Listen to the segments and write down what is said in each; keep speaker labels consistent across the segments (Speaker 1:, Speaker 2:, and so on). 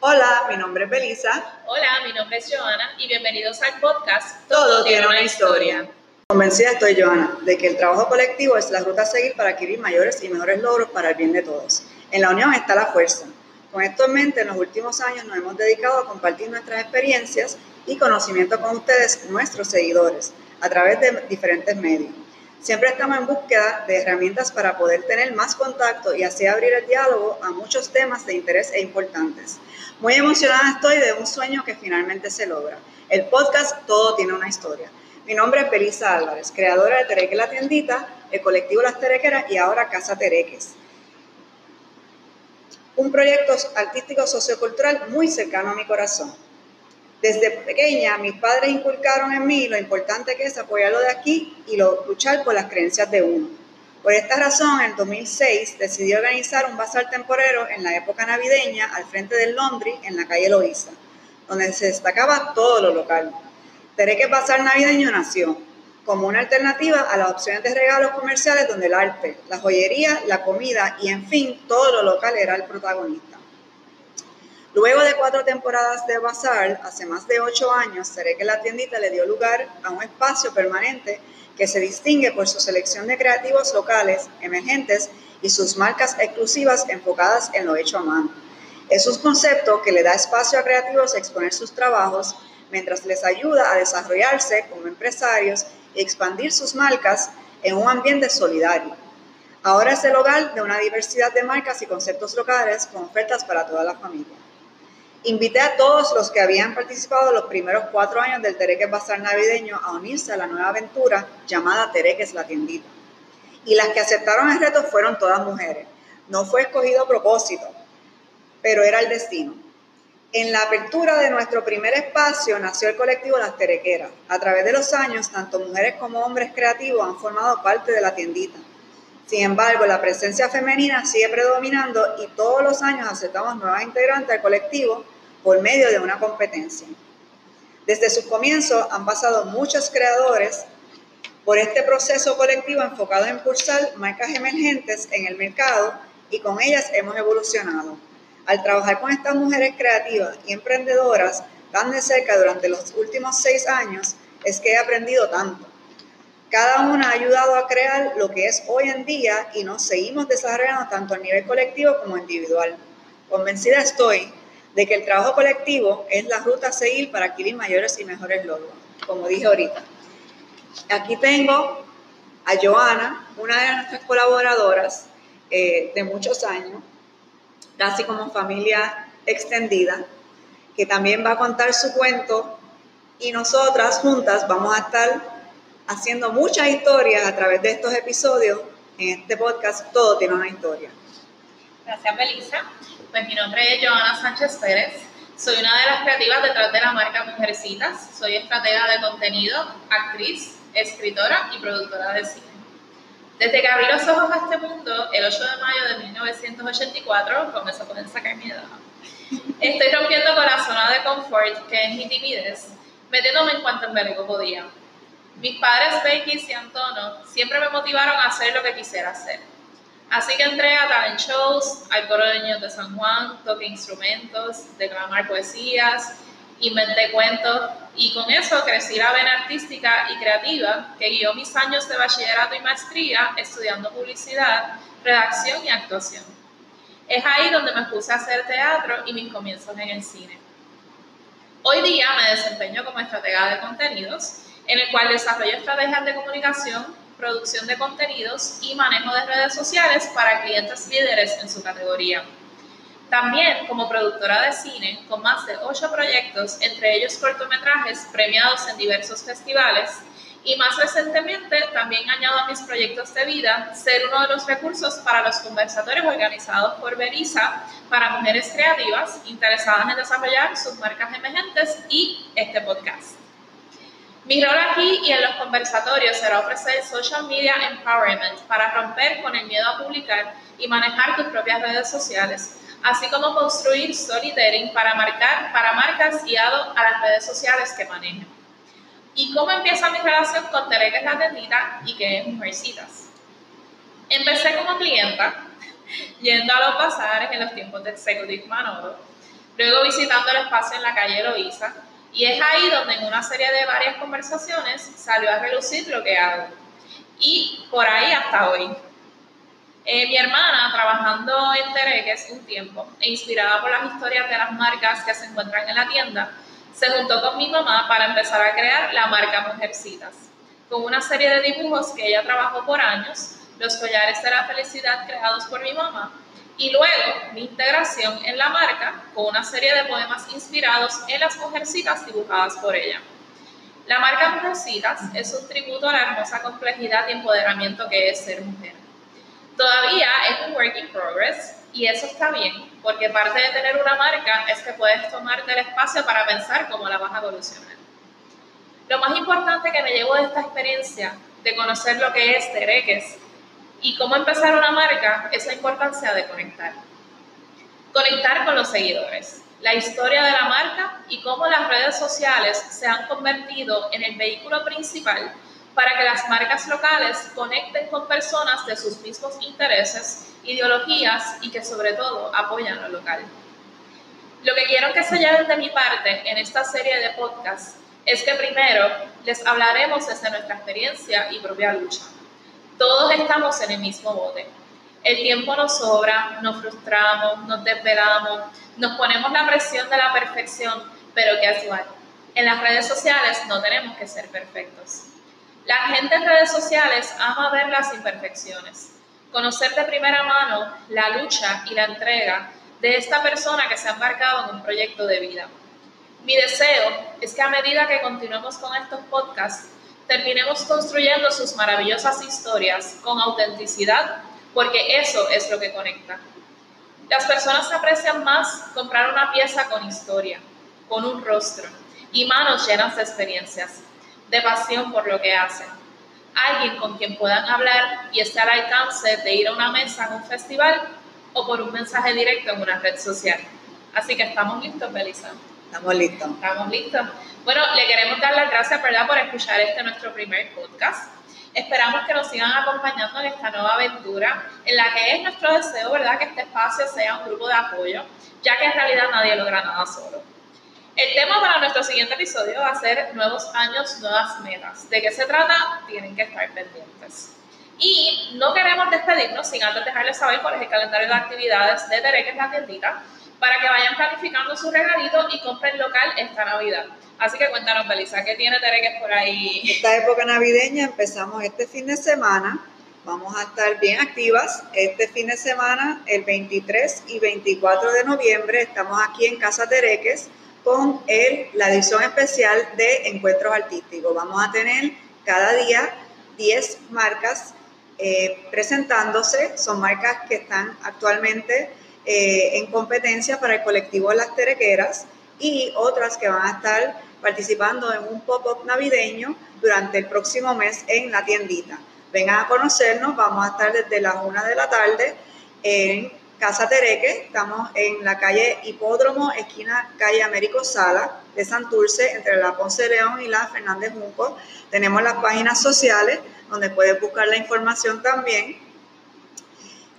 Speaker 1: Hola, mi nombre es Belisa.
Speaker 2: Hola, mi nombre es Joana y bienvenidos al podcast
Speaker 1: Todo, tiene una historia. Convencida estoy, Joana, de que el trabajo colectivo es la ruta a seguir para adquirir mayores y mejores logros para el bien de todos. En la unión está la fuerza. Con esto en mente, en los últimos años nos hemos dedicado a compartir nuestras experiencias y conocimiento con ustedes, nuestros seguidores, a través de diferentes medios. Siempre estamos en búsqueda de herramientas para poder tener más contacto y así abrir el diálogo a muchos temas de interés e importantes. Muy emocionada estoy de un sueño que finalmente se logra. El podcast Todo tiene una historia. Mi nombre es Belisa Álvarez, creadora de Tereque La Tiendita, el colectivo Las Terequeras y ahora Casa Tereques. Un proyecto artístico sociocultural muy cercano a mi corazón. Desde pequeña, mis padres inculcaron en mí lo importante que es apoyarlo de aquí y lo, luchar por las creencias de uno. Por esta razón, en 2006 decidí organizar un bazar temporero en la época navideña al frente del Londres, en la calle Loíza, donde se destacaba todo lo local. Tereque Bazar Navideño nació como una alternativa a las opciones de regalos comerciales donde el arte, la joyería, la comida y en fin, todo lo local era el protagonista. Luego de cuatro temporadas de Bazar, hace más de ocho años, seré que la tiendita le dio lugar a un espacio permanente que se distingue por su selección de creativos locales, emergentes y sus marcas exclusivas enfocadas en lo hecho a mano. Es un concepto que le da espacio a creativos a exponer sus trabajos mientras les ayuda a desarrollarse como empresarios y expandir sus marcas en un ambiente solidario. Ahora es el hogar de una diversidad de marcas y conceptos locales con ofertas para toda la familia. Invité a todos los que habían participado los primeros cuatro años del Tereques Bazar Navideño a unirse a la nueva aventura llamada Tereques La Tiendita. Y las que aceptaron el reto fueron todas mujeres. No fue escogido a propósito, pero era el destino. En la apertura de nuestro primer espacio nació el colectivo Las Terequeras. A través de los años, tanto mujeres como hombres creativos han formado parte de la tiendita. Sin embargo, la presencia femenina sigue predominando y todos los años aceptamos nuevas integrantes al colectivo por medio de una competencia. Desde sus comienzos han pasado muchos creadores por este proceso colectivo enfocado en impulsar marcas emergentes en el mercado y con ellas hemos evolucionado. Al trabajar con estas mujeres creativas y emprendedoras tan de cerca durante los últimos seis años, es que he aprendido tanto cada una ha ayudado a crear lo que es hoy en día y nos seguimos desarrollando tanto a nivel colectivo como individual. Convencida estoy de que el trabajo colectivo es la ruta a seguir para adquirir mayores y mejores logros, como dije ahorita. Aquí tengo a Joana, una de nuestras colaboradoras eh, de muchos años, casi como familia extendida, que también va a contar su cuento y nosotras juntas vamos a estar haciendo muchas historias a través de estos episodios. En este podcast todo tiene una historia.
Speaker 2: Gracias, Belisa. Pues mi nombre es Joana Sánchez Pérez. Soy una de las creativas detrás de la marca Mujercitas. Soy estratega de contenido, actriz, escritora y productora de cine. Desde que abrí los ojos a este mundo, el 8 de mayo de 1984, con eso pueden sacar mi edad, estoy rompiendo con la zona de confort que es mi timidez, metiéndome en cuanto en podía. Mis padres, Becky y Antonio, siempre me motivaron a hacer lo que quisiera hacer. Así que entré a talent shows, al coro de niños de San Juan, toqué instrumentos, declamar poesías, inventé cuentos y con eso crecí la vena artística y creativa que guió mis años de bachillerato y maestría estudiando publicidad, redacción y actuación. Es ahí donde me puse a hacer teatro y mis comienzos en el cine. Hoy día me desempeño como estratega de contenidos en el cual desarrollo estrategias de comunicación, producción de contenidos y manejo de redes sociales para clientes líderes en su categoría. También como productora de cine, con más de ocho proyectos, entre ellos cortometrajes premiados en diversos festivales, y más recientemente también añado a mis proyectos de vida ser uno de los recursos para los conversatorios organizados por Berisa para mujeres creativas interesadas en desarrollar sus marcas emergentes y este podcast. Mi rol aquí y en los conversatorios será ofrecer social media empowerment para romper con el miedo a publicar y manejar tus propias redes sociales, así como construir storytelling para, marcar, para marcas guiado a las redes sociales que manejen. ¿Y cómo empieza mi relación con Tere, que es la tendita y que es Mujercitas? Empecé como clienta, yendo a los bazares en los tiempos de Executive Manoro, luego visitando el espacio en la calle Loíza, y es ahí donde en una serie de varias conversaciones salió a relucir lo que hago. Y por ahí hasta hoy. Eh, mi hermana, trabajando en Tereques un tiempo e inspirada por las historias de las marcas que se encuentran en la tienda, se juntó con mi mamá para empezar a crear la marca Mujercitas, con una serie de dibujos que ella trabajó por años, los collares de la felicidad creados por mi mamá, y luego mi integración en la marca con una serie de poemas inspirados en las mujercitas dibujadas por ella. La marca Mujercitas es un tributo a la hermosa complejidad y empoderamiento que es ser mujer. Todavía es un work in progress y eso está bien, porque parte de tener una marca es que puedes tomarte el espacio para pensar cómo la vas a evolucionar. Lo más importante que me llevo de esta experiencia, de conocer lo que es Tereques y cómo empezar una marca, es la importancia de conectar. Conectar con los seguidores, la historia de la marca y cómo las redes sociales se han convertido en el vehículo principal para que las marcas locales conecten con personas de sus mismos intereses, ideologías y que sobre todo apoyan lo local. Lo que quiero que se lleven de mi parte en esta serie de podcasts es que primero les hablaremos desde nuestra experiencia y propia lucha. Todos estamos en el mismo bote. El tiempo nos sobra, nos frustramos, nos desvelamos, nos ponemos la presión de la perfección, pero es igual. En las redes sociales no tenemos que ser perfectos. La gente en redes sociales ama ver las imperfecciones, conocer de primera mano la lucha y la entrega de esta persona que se ha embarcado en un proyecto de vida. Mi deseo es que a medida que continuemos con estos podcasts, terminemos construyendo sus maravillosas historias con autenticidad, porque eso es lo que conecta. Las personas aprecian más comprar una pieza con historia, con un rostro y manos llenas de experiencias de pasión por lo que hacen. Alguien con quien puedan hablar y estar al alcance de ir a una mesa en un festival o por un mensaje directo en una red social. Así que estamos listos, Belisa.
Speaker 1: Estamos listos.
Speaker 2: Estamos listos. Bueno, le queremos dar las gracias, ¿verdad?, por escuchar este nuestro primer podcast. Esperamos que nos sigan acompañando en esta nueva aventura, en la que es nuestro deseo, ¿verdad?, que este espacio sea un grupo de apoyo, ya que en realidad nadie logra nada solo. El tema para nuestro siguiente episodio va a ser nuevos años, nuevas metas. ¿De qué se trata? Tienen que estar pendientes. Y no queremos despedirnos sin antes dejarles saber cuál es el calendario de actividades de Tereques La Tiendita para que vayan planificando su regalito y compren local esta Navidad. Así que cuéntanos, Belisa, ¿qué tiene Tereques por ahí?
Speaker 1: Esta época navideña empezamos este fin de semana. Vamos a estar bien activas. Este fin de semana, el 23 y 24 de noviembre, estamos aquí en Casa Tereques con el, la edición especial de Encuentros Artísticos. Vamos a tener cada día 10 marcas eh, presentándose. Son marcas que están actualmente eh, en competencia para el colectivo las terequeras y otras que van a estar participando en un pop-up navideño durante el próximo mes en la tiendita. Vengan a conocernos, vamos a estar desde las 1 de la tarde en Casa Tereque, estamos en la calle Hipódromo, esquina calle Américo Sala de Santurce, entre la Ponce León y la Fernández Junco. Tenemos las páginas sociales donde puedes buscar la información también.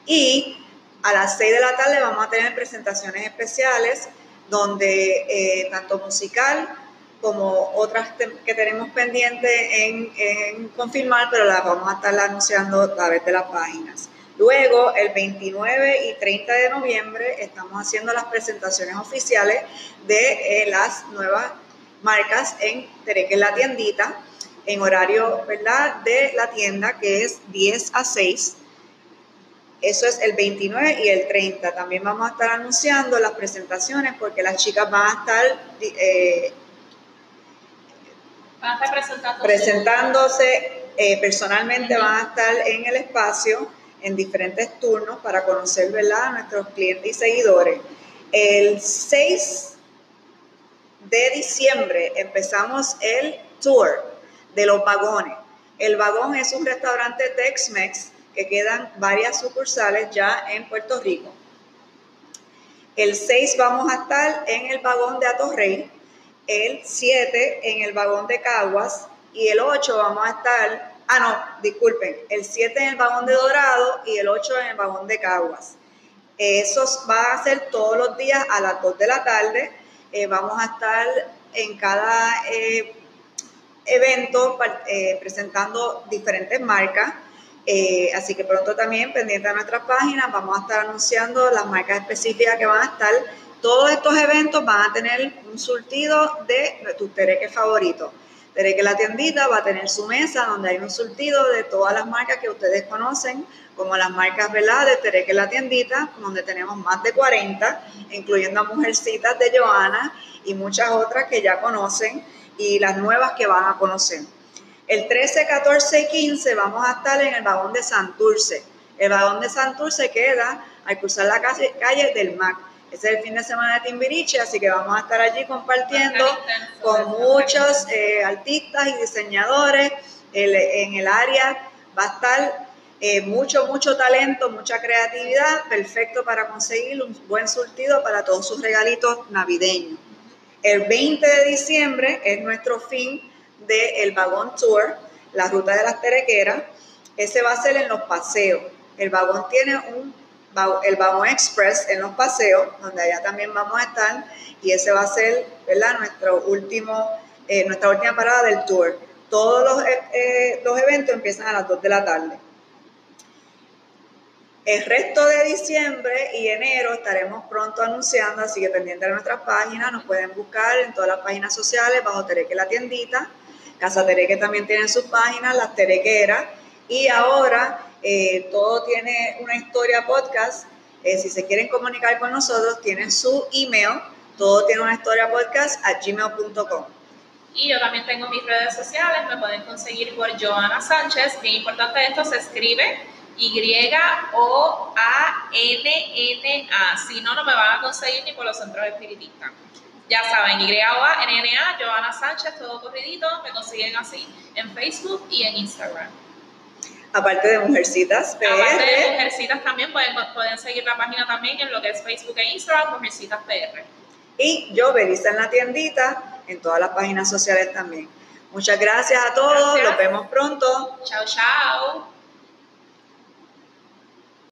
Speaker 1: Y a las 6 de la tarde vamos a tener presentaciones especiales donde eh, tanto musical como otras que tenemos pendientes en, en confirmar, pero las vamos a estar anunciando a través de las páginas. Luego, el 29 y 30 de noviembre, estamos haciendo las presentaciones oficiales de eh, las nuevas marcas en Tereque La Tiendita, en horario ¿verdad? de la tienda, que es 10 a 6. Eso es el 29 y el 30. También vamos a estar anunciando las presentaciones porque las chicas van a estar,
Speaker 2: eh, van a estar
Speaker 1: presentándose, eh, personalmente, van a estar en el espacio en diferentes turnos para conocer ¿verdad? a nuestros clientes y seguidores. El 6 de diciembre empezamos el tour de los vagones. El vagón es un restaurante Tex-Mex que quedan varias sucursales ya en Puerto Rico. El 6 vamos a estar en el vagón de Atorrey, el 7 en el vagón de Caguas y el 8 vamos a estar Ah, no, disculpen. El 7 en el vagón de Dorado y el 8 en el vagón de Caguas. Eso va a ser todos los días a las 2 de la tarde. Eh, vamos a estar en cada eh, evento eh, presentando diferentes marcas. Así que pronto también, pendiente de nuestras páginas, vamos a estar anunciando las marcas específicas que van a estar. Todos estos eventos van a tener un surtido de tus tereques favoritos. Tereque La Tiendita va a tener su mesa donde hay un surtido de todas las marcas que ustedes conocen, como las marcas ¿verdad? de Tereque La Tiendita, donde tenemos más de 40, incluyendo a Mujercitas de Joana y muchas otras que ya conocen y las nuevas que van a conocer. El 13, 14 y 15 vamos a estar en el vagón de Santurce. El vagón de Santurce queda al cruzar la calle, calle del MAC. Ese es el fin de semana de Timbiriche, así que vamos a estar allí compartiendo con muchos eh, artistas y diseñadores. en el área va a estar eh, mucho, mucho talento, mucha creatividad, perfecto para conseguir un buen surtido para todos sus regalitos navideños. El 20 de diciembre es nuestro fin del Vagón Tour, la ruta de las terequeras. Ese va a ser en los paseos. El vagón tiene un el Vagón Express en los paseos, donde allá también vamos a estar, y ese va a ser ¿verdad? Nuestro último, eh, nuestra última parada del tour. Todos los, eh, eh, los eventos empiezan a las 2 de la tarde. El resto de diciembre y enero estaremos pronto anunciando, así que pendiente de nuestras páginas, nos pueden buscar en todas las páginas sociales, bajo Tereque la tiendita. Casa Tereque también tiene sus páginas, las Terequeras. Y ahora eh, todo tiene una historia podcast. Eh, si se quieren comunicar con nosotros, tienen su email. Todo tiene una historia podcast a gmail.com.
Speaker 2: Y yo también tengo mis redes sociales. Me pueden conseguir por Joana Sánchez. Bien importante esto, se escribe Y-O-A-N-N-A. Si no, no me van a conseguir ni por los centros espiritistas. Ya saben, Y-O-A-N-N-A, Joana Sánchez, todo corridito. Me consiguen así en Facebook y en Instagram.
Speaker 1: Aparte de Mujercitas
Speaker 2: PR. Aparte de Mujercitas también, pueden, pueden seguir la página también en lo que es Facebook e Instagram, Mujercitas PR.
Speaker 1: Y yo, Belisa en la tiendita, en todas las páginas sociales también. Muchas gracias a todos, nos vemos pronto.
Speaker 2: Chao, chao.